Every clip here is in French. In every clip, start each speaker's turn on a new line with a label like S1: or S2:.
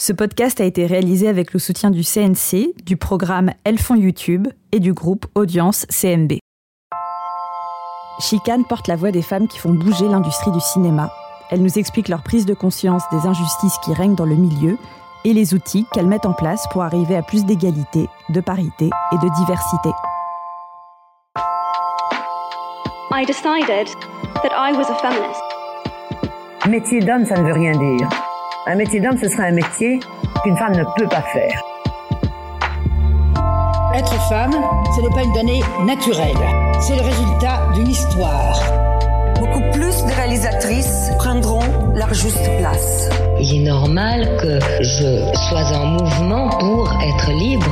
S1: Ce podcast a été réalisé avec le soutien du CNC, du programme Elles font YouTube et du groupe Audience CMB. Chicane porte la voix des femmes qui font bouger l'industrie du cinéma. Elle nous explique leur prise de conscience des injustices qui règnent dans le milieu et les outils qu'elles mettent en place pour arriver à plus d'égalité, de parité et de diversité.
S2: I decided that I was a feminist.
S3: Métier d'homme, ça ne veut rien dire. Un métier d'homme, ce serait un métier qu'une femme ne peut pas faire.
S4: Être femme, ce n'est pas une donnée naturelle. C'est le résultat d'une histoire.
S5: Beaucoup plus de réalisatrices prendront leur juste place.
S6: Il est normal que je sois en mouvement pour être libre.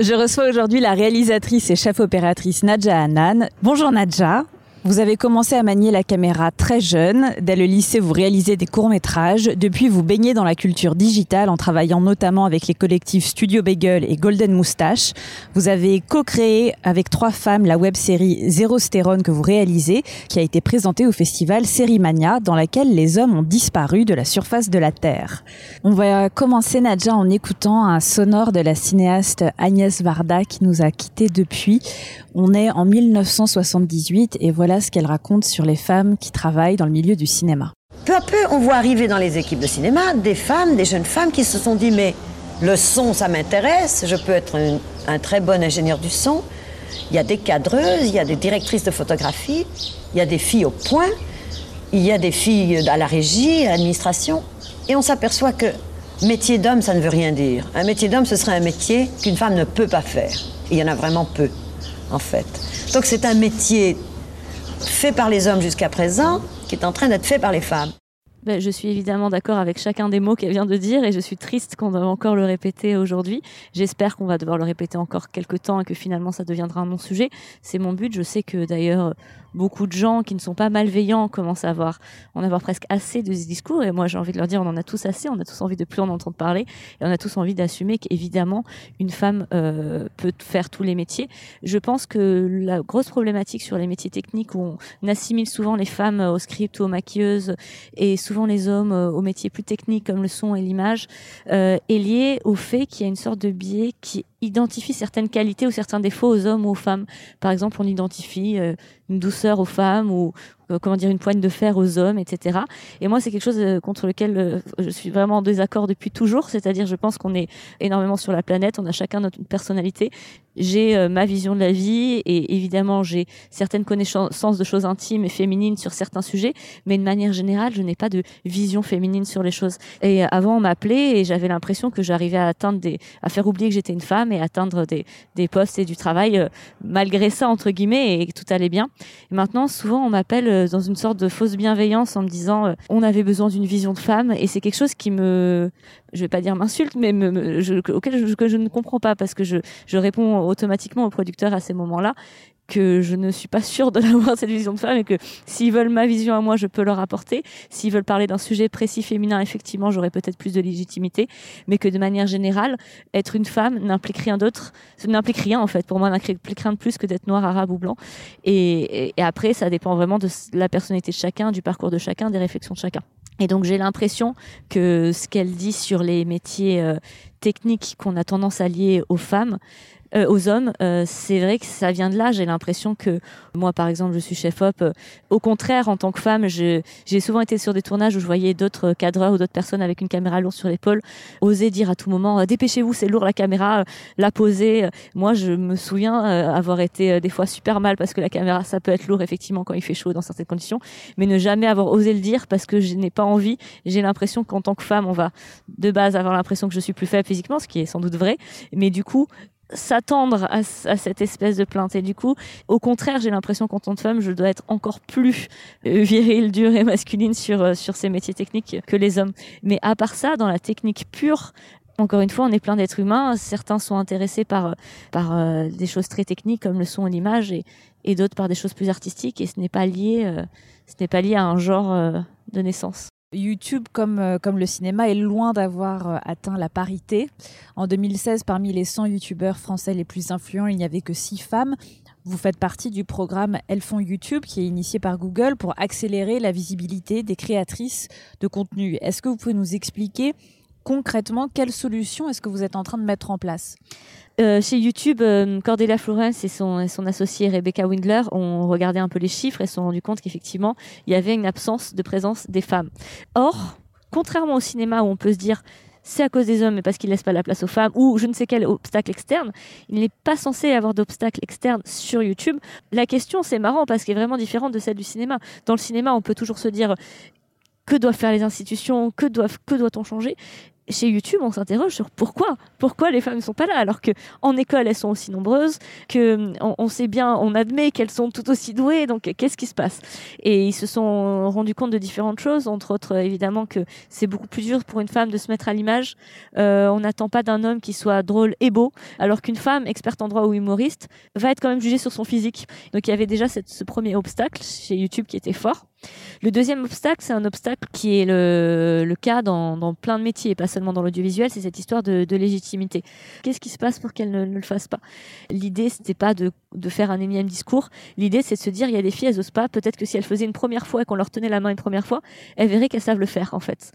S1: Je reçois aujourd'hui la réalisatrice et chef opératrice Nadja Hanan. Bonjour Nadja. Vous avez commencé à manier la caméra très jeune. Dès le lycée, vous réalisez des courts-métrages. Depuis, vous baignez dans la culture digitale en travaillant notamment avec les collectifs Studio Bagel et Golden Moustache. Vous avez co-créé avec trois femmes la web-série Zéro Stérone que vous réalisez, qui a été présentée au festival Sérimania, dans laquelle les hommes ont disparu de la surface de la Terre. On va commencer, Nadja, en écoutant un sonore de la cinéaste Agnès Varda qui nous a quittés depuis. On est en 1978 et voilà ce qu'elle raconte sur les femmes qui travaillent dans le milieu du cinéma.
S3: Peu à peu, on voit arriver dans les équipes de cinéma des femmes, des jeunes femmes qui se sont dit mais le son, ça m'intéresse, je peux être un, très bon ingénieur du son. Il y a des cadreuses, il y a des directrices de photographie, il y a des filles au point, il y a des filles à la régie, à l'administration. Et on s'aperçoit que métier d'homme, ça ne veut rien dire. Un métier d'homme, ce serait un métier qu'une femme ne peut pas faire. Il y en a vraiment peu, en fait. Donc c'est un métier fait par les hommes jusqu'à présent qui est en train d'être fait par les femmes.
S7: Ben, je suis évidemment d'accord avec chacun des mots qu'elle vient de dire et je suis triste qu'on doive encore le répéter aujourd'hui. J'espère qu'on va devoir le répéter encore quelques temps et que finalement ça deviendra un non-sujet. C'est mon but. Je sais que d'ailleurs beaucoup de gens qui ne sont pas malveillants commencent à avoir, en avoir presque assez de ce discours. Et moi, j'ai envie de leur dire, on en a tous assez, on a tous envie de plus en entendre parler, et on a tous envie d'assumer qu'évidemment, une femme euh, peut faire tous les métiers. Je pense que la grosse problématique sur les métiers techniques, où on assimile souvent les femmes au script ou aux maquilleuses, et souvent les hommes aux métiers plus techniques comme le son et l'image, euh, est liée au fait qu'il y a une sorte de biais qui identifie certaines qualités ou certains défauts aux hommes ou aux femmes. Par exemple, on identifie euh, une aux femmes ou comment dire une poigne de fer aux hommes, etc. Et moi, c'est quelque chose euh, contre lequel je suis vraiment en désaccord depuis toujours. C'est-à-dire, je pense qu'on est énormément sur la planète, on a chacun notre personnalité. J'ai ma vision de la vie et évidemment, j'ai certaines connaissances de choses intimes et féminines sur certains sujets, mais de manière générale, je n'ai pas de vision féminine sur les choses. Et avant, on m'appelait et j'avais l'impression que j'arrivais à atteindre des, à faire oublier que j'étais une femme et atteindre des, des postes et du travail euh, malgré ça entre guillemets et tout allait bien. Et maintenant, souvent, on m'appelle euh, dans une sorte de fausse bienveillance en me disant euh, on avait besoin d'une vision de femme. Et c'est quelque chose qui me, je vais pas dire m'insulte, mais auquel je, que je ne comprends pas parce que je, je réponds automatiquement au producteur à ces moments-là que je ne suis pas sûre de l'avoir cette vision de femme et que s'ils veulent ma vision à moi, je peux leur apporter. S'ils veulent parler d'un sujet précis féminin, effectivement, j'aurai peut-être plus de légitimité, mais que de manière générale, être une femme n'implique rien d'autre, n'implique rien en fait. Pour moi, n'implique rien de plus que d'être noir, arabe ou blanc. Et, après, ça dépend vraiment de la personnalité de chacun, du parcours de chacun, des réflexions de chacun. Et donc j'ai l'impression que ce qu'elle dit sur les métiers euh, techniques qu'on a tendance à lier aux femmes, euh, aux hommes, euh, c'est vrai que ça vient de là. J'ai l'impression que moi, par exemple, je suis chef-op. Euh, au contraire, en tant que femme, j'ai souvent été sur des tournages où je voyais d'autres cadreurs ou d'autres personnes avec une caméra lourde sur l'épaule oser dire à tout moment dépêchez-vous, c'est lourd la caméra, la poser. Moi, je me souviens avoir été des fois super mal parce que la caméra, ça peut être lourd effectivement quand il fait chaud dans certaines conditions, mais ne jamais avoir osé le dire parce que je n'ai pas envie. J'ai l'impression qu'en tant que femme, on va de base avoir l'impression que je suis plus faible physiquement, ce qui est sans doute vrai, mais du coup s'attendre à, cette espèce de plainte. Et du coup, au contraire, j'ai l'impression qu'en tant que femme, je dois être encore plus euh, virile, dure et masculine sur, euh, sur ces métiers techniques que les hommes. Mais à part ça, dans la technique pure, encore une fois, on est plein d'êtres humains. Certains sont intéressés par, euh, par des choses très techniques comme le son et l'image et, et d'autres par des choses plus artistiques. Et ce n'est pas lié, ce n'est pas lié à un genre de naissance.
S1: YouTube, comme, euh, comme le cinéma, est loin d'avoir euh, atteint la parité. En 2016, parmi les 100 YouTubeurs français les plus influents, il n'y avait que 6 femmes. Vous faites partie du programme Elles font YouTube qui est initié par Google pour accélérer la visibilité des créatrices de contenu. Est-ce que vous pouvez nous expliquer concrètement quelles solutions est-ce que vous êtes en train de mettre en place?
S7: Euh, chez YouTube, euh, Cordelia Florence et son, associée Rebecca Windler ont regardé un peu les chiffres et se sont rendu compte qu'effectivement, il y avait une absence de présence des femmes. Or, contrairement au cinéma où on peut se dire c'est à cause des hommes mais parce qu'ils laissent pas la place aux femmes ou je ne sais quel obstacle externe, il n'est pas censé y avoir d'obstacle externe sur YouTube. La question, c'est marrant parce qu'elle est vraiment différente de celle du cinéma. Dans le cinéma, on peut toujours se dire que doivent faire les institutions, que doit-on changer? Chez YouTube, on s'interroge sur pourquoi, pourquoi les femmes ne sont pas là, alors que en école elles sont aussi nombreuses, que on, sait bien, on admet qu'elles sont tout aussi douées, donc qu'est-ce qui se passe? Et ils se sont rendus compte de différentes choses, entre autres évidemment que c'est beaucoup plus dur pour une femme de se mettre à l'image. Euh, on n'attend pas d'un homme qui soit drôle et beau, alors qu'une femme experte en droit ou humoriste va être quand même jugée sur son physique. Donc il y avait déjà ce premier obstacle chez YouTube qui était fort. Le deuxième obstacle, c'est un obstacle qui est le, cas dans, plein de métiers, et pas seulement dans l'audiovisuel, c'est cette histoire de, légitimité. Qu'est-ce qui se passe pour qu'elle ne, le fasse pas? L'idée, c'était pas de, de, faire un énième discours. L'idée, c'est de se dire, il y a des filles, elles osent pas. Peut-être que si elles faisaient une première fois et qu'on leur tenait la main une première fois, elles verraient qu'elles savent le faire, en fait.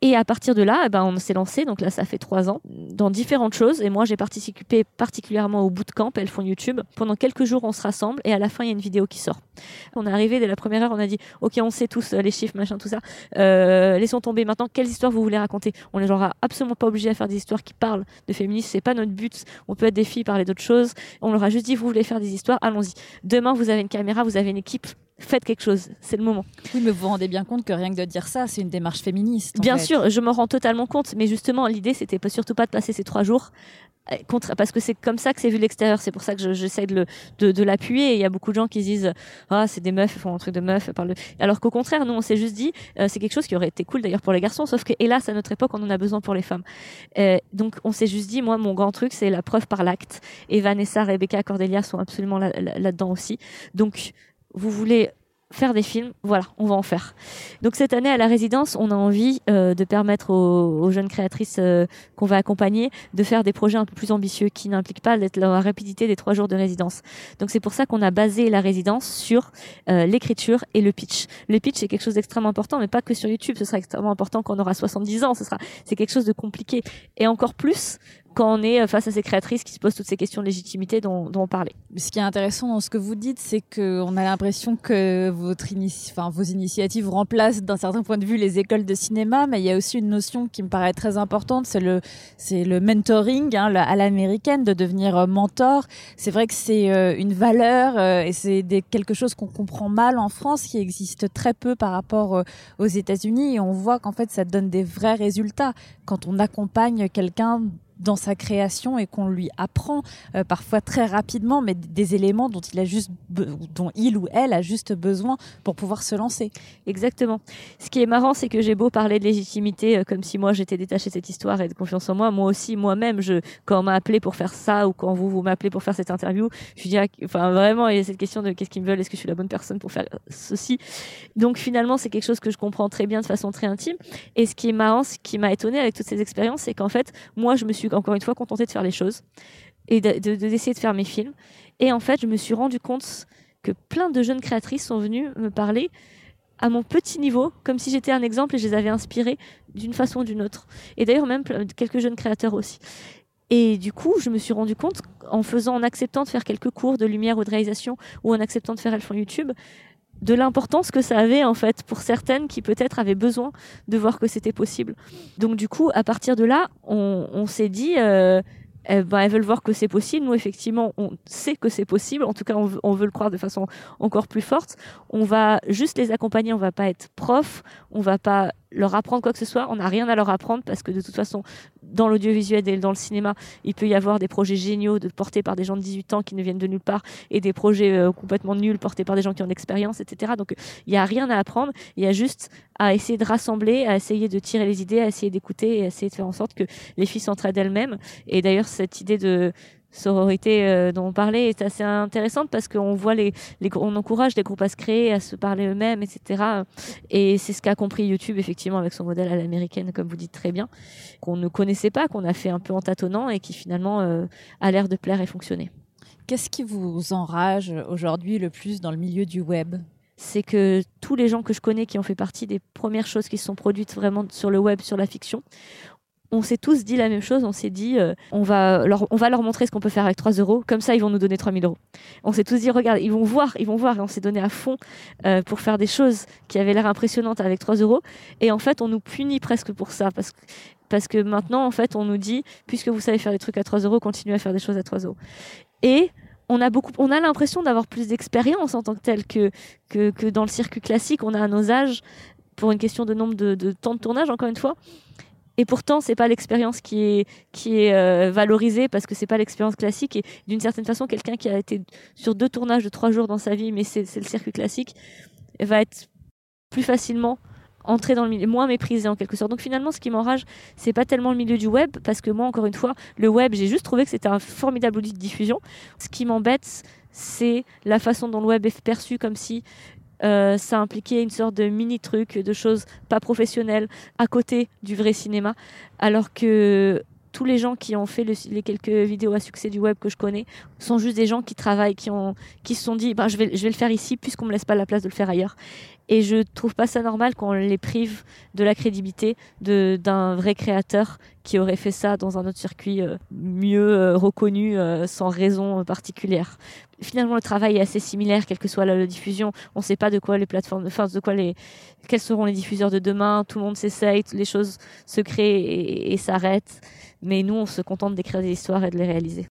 S7: Et à partir de là, eh ben, on s'est lancé, donc là ça fait trois ans, dans différentes choses. Et moi j'ai participé particulièrement au bootcamp, elles font YouTube. Pendant quelques jours on se rassemble et à la fin il y a une vidéo qui sort. On est arrivé dès la première heure, on a dit ok on sait tous euh, les chiffres, machin, tout ça. Euh, laissons tomber maintenant quelles histoires vous voulez raconter? On est genre absolument pas obligé à faire des histoires qui parlent de féminisme, c'est pas notre but. On peut être des filles, parler d'autres choses. On leur a juste dit vous voulez faire des histoires, allons-y. Demain vous avez une caméra, vous avez une équipe, faites quelque chose, c'est le moment.
S1: Oui, mais vous vous rendez bien compte que rien que de dire ça, c'est une démarche féministe.
S7: Bien fait. sûr, je m'en rends totalement compte, mais justement, l'idée, c'était pas surtout pas de passer ces trois jours euh, contre, parce que c'est comme ça que c'est vu de l'extérieur. C'est pour ça que j'essaie de, de, de l'appuyer. Il y a beaucoup de gens qui se disent ah c'est des meufs, ils font un truc de meuf. Parle. Alors qu'au contraire, nous on s'est juste dit euh, c'est quelque chose qui aurait été cool d'ailleurs pour les garçons, sauf que hélas à notre époque on en a besoin pour les femmes. Euh, donc on s'est juste dit moi mon grand truc c'est la preuve par l'acte. Et Vanessa, Rebecca, Cordelia sont absolument là-dedans là, là aussi. Donc vous voulez faire des films, voilà, on va en faire. Donc cette année à la résidence, on a envie euh, de permettre aux, jeunes créatrices euh, qu'on va accompagner de faire des projets un peu plus ambitieux qui n'impliquent pas la rapidité des trois jours de résidence. Donc c'est pour ça qu'on a basé la résidence sur euh, l'écriture et le pitch. Le pitch c'est quelque chose d'extrêmement important, mais pas que sur YouTube. Ce sera extrêmement important quand on aura 70 ans. Ce sera, c'est quelque chose de compliqué et encore plus quand on est face à ces créatrices qui se posent toutes ces questions de légitimité dont, on parlait.
S1: Ce qui est intéressant dans ce que vous dites, c'est qu'on a l'impression que vos initiatives remplacent d'un certain point de vue les écoles de cinéma, mais il y a aussi une notion qui me paraît très importante, c'est le, mentoring hein, à l'américaine, de devenir mentor. C'est vrai que c'est euh, une valeur euh, et c'est quelque chose qu'on comprend mal en France, qui existe très peu par rapport euh, aux États-Unis, et on voit qu'en fait ça donne des vrais résultats quand on accompagne quelqu'un dans sa création et qu'on lui apprend euh, parfois très rapidement, mais des éléments dont il a juste, dont il ou elle a juste besoin pour pouvoir se lancer.
S7: Exactement. Ce qui est marrant, c'est que j'ai beau parler de légitimité euh, comme si moi j'étais détachée de cette histoire et de confiance en moi, moi aussi, moi-même, je, quand on m'a appelé pour faire ça ou quand vous vous m'appelez pour faire cette interview, je dis, enfin vraiment, il y a cette question de qu'est-ce qu'ils me veulent, est-ce que je suis la bonne personne pour faire ceci? Donc finalement, c'est quelque chose que je comprends très bien de façon très intime. Et ce qui est marrant, ce qui m'a étonné avec toutes ces expériences, c'est qu'en fait, moi, je me encore une fois contentée de faire les choses et d'essayer de, de, de, de faire mes films. Et en fait, je me suis rendu compte que plein de jeunes créatrices sont venues me parler à mon petit niveau, comme si j'étais un exemple et je les avais inspirées d'une façon ou d'une autre. Et d'ailleurs, même quelques jeunes créateurs aussi. Et du coup, je me suis rendu compte, en faisant, en acceptant de faire quelques cours de lumière ou de réalisation, ou en acceptant de faire Elles font YouTube, de l'importance que ça avait en fait pour certaines qui peut-être avaient besoin de voir que c'était possible. Donc du coup, à partir de là, on, s'est dit, euh, eh ben, elles veulent voir que c'est possible. Nous, effectivement, on sait que c'est possible. En tout cas, on on veut, le croire de façon encore plus forte. On va juste les accompagner. On va pas être prof. On va pas leur apprendre quoi que ce soit. On n'a rien à leur apprendre parce que de toute façon, dans l'audiovisuel et dans le cinéma, il peut y avoir des projets géniaux portés par des gens de 18 ans qui ne viennent de nulle part et des projets euh, complètement nuls portés par des gens qui ont de l'expérience, etc. Donc, il n'y a rien à apprendre. Il y a juste à essayer de rassembler, à essayer de tirer les idées, à essayer d'écouter et à essayer de faire en sorte que les filles s'entraident elles-mêmes. Et d'ailleurs, cette idée de sororité euh, dont on parlait est assez intéressante parce qu'on voit les, les, on encourage les groupes à se créer, à se parler eux-mêmes, etc. Et c'est ce qu'a compris YouTube effectivement avec son modèle à l'américaine, comme vous dites très bien, qu'on ne connaissait pas, qu'on a fait un peu en tâtonnant et qui finalement euh, a l'air de plaire et fonctionner.
S1: Qu'est-ce qui vous enrage aujourd'hui le plus dans le milieu du web?
S7: C'est que tous les gens que je connais qui ont fait partie des premières choses qui se sont produites vraiment sur le web, sur la fiction, on s'est tous dit la même chose. On s'est dit, euh, on, va leur, on va leur montrer ce qu'on peut faire avec 3 euros. Comme ça, ils vont nous donner 3000 euros. On s'est tous dit, regarde, ils vont voir, ils vont voir. Et on s'est donné à fond euh, pour faire des choses qui avaient l'air impressionnantes avec 3 euros. Et en fait, on nous punit presque pour ça. Parce que, maintenant, en fait, on nous dit, puisque vous savez faire des trucs à 3 euros, continuez à faire des choses à 3 euros. Et on a beaucoup, on a l'impression d'avoir plus d'expérience en tant que tel que, que, dans le circuit classique. On a à nos âges, pour une question de nombre de temps de tournage, encore une fois. Et pourtant, c'est pas l'expérience qui est qui est euh, valorisée parce que c'est pas l'expérience classique. Et d'une certaine façon, quelqu'un qui a été sur deux tournages de trois jours dans sa vie, mais c'est le circuit classique, va être plus facilement entré dans le milieu, moins méprisé en quelque sorte. Donc finalement, ce qui m'enrage, c'est pas tellement le milieu du web, parce que moi, encore une fois, le web, j'ai juste trouvé que c'était un formidable outil de diffusion. Ce qui m'embête, c'est la façon dont le web est perçu comme si euh, ça impliquait une sorte de mini truc, de choses pas professionnelles à côté du vrai cinéma, alors que tous les gens qui ont fait les quelques vidéos à succès du web que je connais sont juste des gens qui travaillent, qui ont, qui se sont dit, bah, je vais, je vais le faire ici puisqu'on me laisse pas la place de le faire ailleurs. Et je trouve pas ça normal qu'on les prive de la crédibilité d'un vrai créateur qui aurait fait ça dans un autre circuit euh, mieux euh, reconnu euh, sans raison particulière. Finalement, le travail est assez similaire, quelle que soit la, diffusion. On ne sait pas de quoi les plateformes, enfin, de quoi les, quels seront les diffuseurs de demain. Tout le monde s'essaye, les choses se créent et, et s'arrêtent. Mais nous, on se contente d'écrire des histoires et de les réaliser.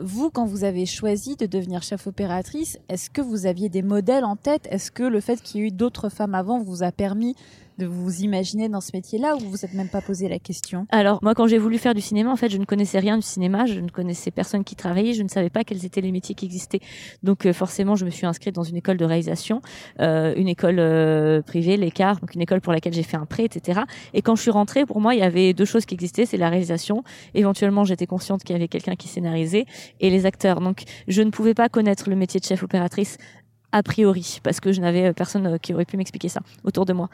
S1: Vous, quand vous avez choisi de devenir chef opératrice, est-ce que vous aviez des modèles en tête? Est-ce que le fait qu'il y ait eu d'autres femmes avant vous a permis de vous imaginer dans ce métier-là ou vous vous êtes même pas posé la question
S7: Alors moi quand j'ai voulu faire du cinéma en fait je ne connaissais rien du cinéma, je ne connaissais personne qui travaillait, je ne savais pas quels étaient les métiers qui existaient. Donc euh, forcément je me suis inscrite dans une école de réalisation, euh, une école euh, privée, l'écart, donc une école pour laquelle j'ai fait un prêt, etc. Et quand je suis rentrée pour moi il y avait deux choses qui existaient, c'est la réalisation. Éventuellement j'étais consciente qu'il y avait quelqu'un qui scénarisait et les acteurs. Donc je ne pouvais pas connaître le métier de chef opératrice a priori, parce que je n'avais euh, personne euh, qui aurait pu m'expliquer ça autour de moi.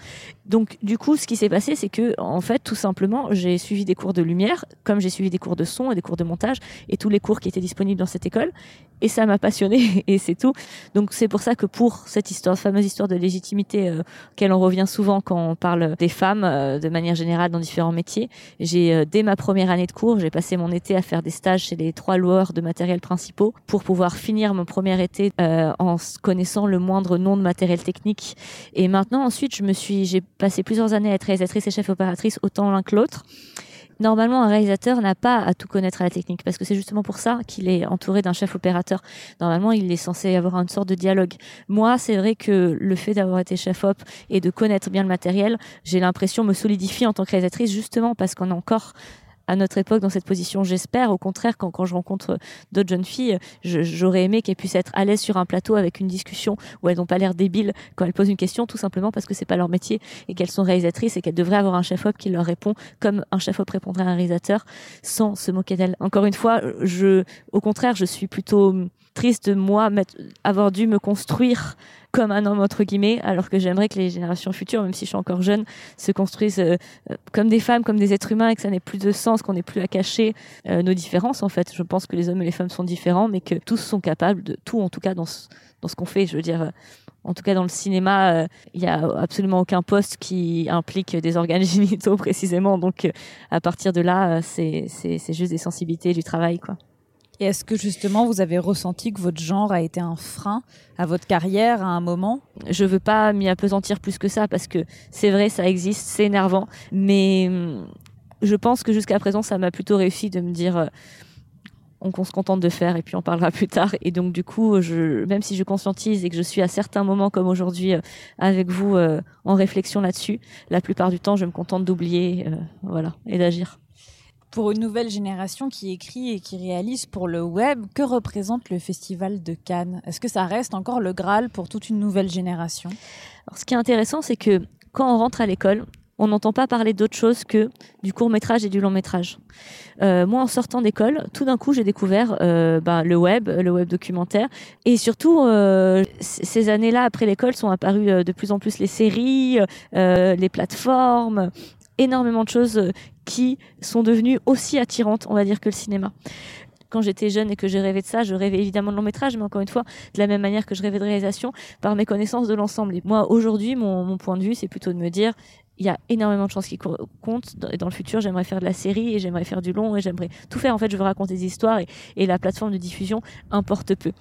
S7: Donc, du coup, ce qui s'est passé, c'est que, en fait, tout simplement, j'ai suivi des cours de lumière, comme j'ai suivi des cours de son et des cours de montage, et tous les cours qui étaient disponibles dans cette école, et ça m'a passionné, et c'est tout. Donc, c'est pour ça que pour cette histoire, fameuse histoire de légitimité, euh, auquel on revient souvent quand on parle des femmes, de manière générale, dans différents métiers, j'ai, dès ma première année de cours, j'ai passé mon été à faire des stages chez les trois loueurs de matériel principaux pour pouvoir finir mon premier été en connaissant sans le moindre nom de matériel technique. Et maintenant, ensuite, je me suis, j'ai passé plusieurs années à être réalisatrice et chef opératrice, autant l'un que l'autre. Normalement, un réalisateur n'a pas à tout connaître à la technique parce que c'est justement pour ça qu'il est entouré d'un chef opérateur. Normalement, il est censé avoir une sorte de dialogue. Moi, c'est vrai que le fait d'avoir été chef op et de connaître bien le matériel, j'ai l'impression me solidifie en tant que réalisatrice justement parce qu'on a encore à notre époque dans cette position, j'espère. Au contraire, quand, quand je rencontre d'autres jeunes filles, j'aurais aimé qu'elles puissent être à l'aise sur un plateau avec une discussion où elles n'ont pas l'air débiles quand elles posent une question, tout simplement parce que c'est pas leur métier et qu'elles sont réalisatrices et qu'elles devraient avoir un chef-op qui leur répond comme un chef-op répondrait à un réalisateur sans se moquer d'elles. Encore une fois, je, au contraire, je suis plutôt triste de moi avoir dû me construire comme un homme entre guillemets, alors que j'aimerais que les générations futures, même si je suis encore jeune, se construisent euh, euh, comme des femmes, comme des êtres humains, et que ça n'ait plus de sens, qu'on n'ait plus à cacher euh, nos différences. En fait, je pense que les hommes et les femmes sont différents, mais que tous sont capables de tout, en tout cas dans ce, dans ce qu'on fait. Je veux dire. En tout cas, dans le cinéma, il n'y a absolument aucun poste qui implique des organes génitaux précisément. Donc, à partir de là, c'est juste des sensibilités du travail, quoi.
S1: Et est-ce que justement vous avez ressenti que votre genre a été un frein à votre carrière à un moment?
S7: Je veux pas m'y apesantir plus que ça parce que c'est vrai, ça existe, c'est énervant, mais hum, je pense que jusqu'à présent ça m'a plutôt réussi de me dire euh, on, se contente de faire et puis on parlera plus tard. Et donc du coup, je, même si je conscientise et que je suis à certains moments comme aujourd'hui euh, avec vous euh, en réflexion là-dessus, la plupart du temps je me contente d'oublier, voilà, et d'agir.
S1: Pour une nouvelle génération qui écrit et qui réalise pour le web, que représente le Festival de Cannes? Est-ce que ça reste encore le Graal pour toute une nouvelle génération?
S7: Alors, Ce qui est intéressant, c'est que quand on rentre à l'école, on n'entend pas parler d'autre chose que du court métrage et du long métrage. Euh, moi, en sortant d'école, tout d'un coup, j'ai découvert euh, bah, le web, le web documentaire, et surtout euh, ces années-là après l'école sont apparues de plus en plus les séries, les plateformes, énormément de choses qui sont devenues aussi attirantes, on va dire, que le cinéma. quand j'étais jeune et que j'ai rêvé de ça, je rêvais évidemment de long métrage, mais encore une fois, de la même manière que je rêvais de réalisation, par mes connaissances de l'ensemble. Et moi, aujourd'hui, mon, mon point de vue, c'est plutôt de me dire, il y a énormément de chances qui co- comptent. Dans, le futur, j'aimerais faire de la série et j'aimerais faire du long et j'aimerais tout faire. En fait, je veux raconter des histoires et, et la plateforme de diffusion importe peu.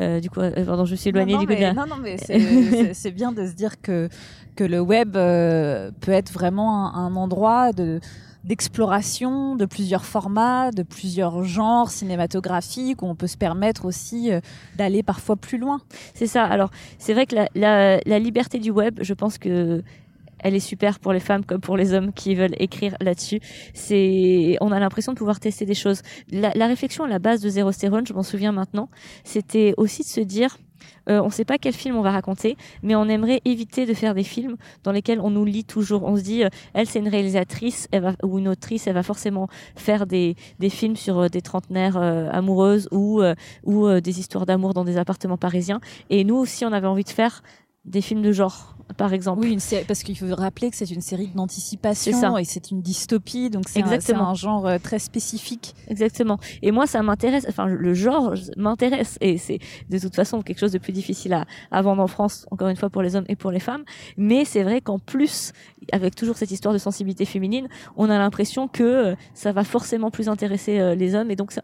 S7: Euh, du coup, euh, pardon, je suis éloignée
S1: non,
S7: du coup
S1: mais,
S7: de la-
S1: non, non, mais c'est- bien de se dire que, que le web euh, peut être vraiment un, un endroit de d'exploration de plusieurs formats, de plusieurs genres cinématographiques, où on peut se permettre aussi euh, d'aller parfois plus loin.
S7: C'est ça. Alors, c'est vrai que la, la, la liberté du web, je pense que elle est super pour les femmes comme pour les hommes qui veulent écrire là-dessus. C'est, on a l'impression de pouvoir tester des choses. La, réflexion à la base de Zero Stérone, je m'en souviens maintenant, c'était aussi de se dire, euh, on ne sait pas quel film on va raconter, mais on aimerait éviter de faire des films dans lesquels on nous lit toujours. On se dit, euh, elle c'est une réalisatrice, ou une autrice, elle va forcément faire des, films sur euh, des trentenaires amoureuses ou, des histoires d'amour dans des appartements parisiens. Et nous aussi, on avait envie de faire des films de genre, par exemple.
S1: Oui, une série, parce qu'il faut rappeler que c'est une série
S7: C'est
S1: d'anticipation
S7: ça.
S1: et c'est une dystopie, donc c'est un, genre euh, très spécifique.
S7: Exactement. Et moi, ça m'intéresse. Enfin, le genre m'intéresse. Et c'est de toute façon quelque chose de plus difficile à, à vendre en France, encore une fois, pour les hommes et pour les femmes. Mais c'est vrai qu'en plus, avec toujours cette histoire de sensibilité féminine, on a l'impression que euh, ça va forcément plus intéresser euh, les hommes. Et donc, c'est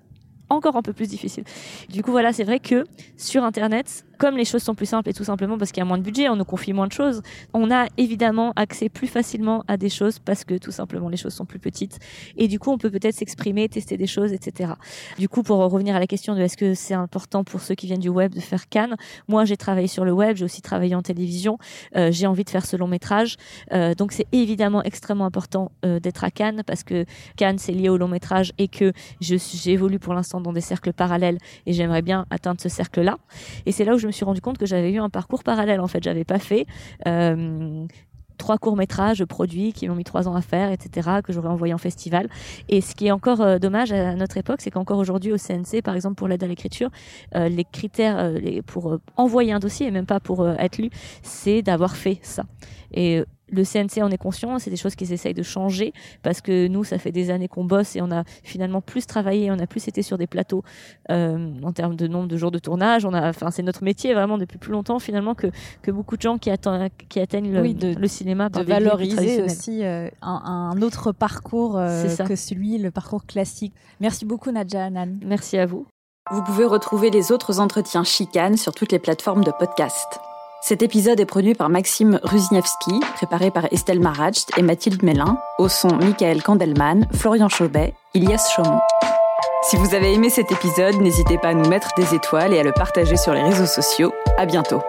S7: encore un peu plus difficile. Du coup, voilà, c'est vrai que sur Internet, comme les choses sont plus simples et tout simplement parce qu'il y a moins de budget, on nous confie moins de choses, on a évidemment accès plus facilement à des choses parce que tout simplement les choses sont plus petites. Et du coup, on peut peut-être s'exprimer, tester des choses, etc. Du coup, pour revenir à la question de est-ce que c'est important pour ceux qui viennent du web de faire Cannes, moi j'ai travaillé sur le web, j'ai aussi travaillé en télévision, euh, j'ai envie de faire ce long métrage. Euh, donc c'est évidemment extrêmement important euh, d'être à Cannes parce que Cannes c'est lié au long métrage et que j'évolue pour l'instant dans des cercles parallèles et j'aimerais bien atteindre ce cercle-là. Et c'est là où je me suis rendu compte que j'avais eu un parcours parallèle en fait. J'avais pas fait euh, trois courts métrages produits qui m'ont mis trois ans à faire, etc., que j'aurais envoyé en festival. Et ce qui est encore euh, dommage à notre époque, c'est qu'encore aujourd'hui au CNC, par exemple pour l'aide à l'écriture, euh, les critères pour envoyer un dossier, et même pas pour être lu, c'est d'avoir fait ça. Et le CNC en est conscient, c'est des choses qu'ils essayent de changer parce que nous, ça fait des années qu'on bosse et on a finalement plus travaillé, on a plus été sur des plateaux euh, en termes de nombre de jours de tournage. On a, enfin, c'est notre métier vraiment depuis plus longtemps finalement que, que beaucoup de gens qui, atteignent qui atteignent le,
S1: Oui, de-
S7: le cinéma par
S1: de valoriser aussi euh, un, un autre parcours euh, que celui, le parcours classique. Merci beaucoup Nadja Hanan.
S7: Merci à vous.
S8: Vous pouvez retrouver les autres entretiens chicanes sur toutes les plateformes de podcast. Cet épisode est produit par Maxime Ruzniewski, préparé par Estelle Maratcht et Mathilde Mélin, au son Michael Kandelman, Florian Chaubet, Ilias Chaumont. Si vous avez aimé cet épisode, n'hésitez pas à nous mettre des étoiles et à le partager sur les réseaux sociaux. À bientôt.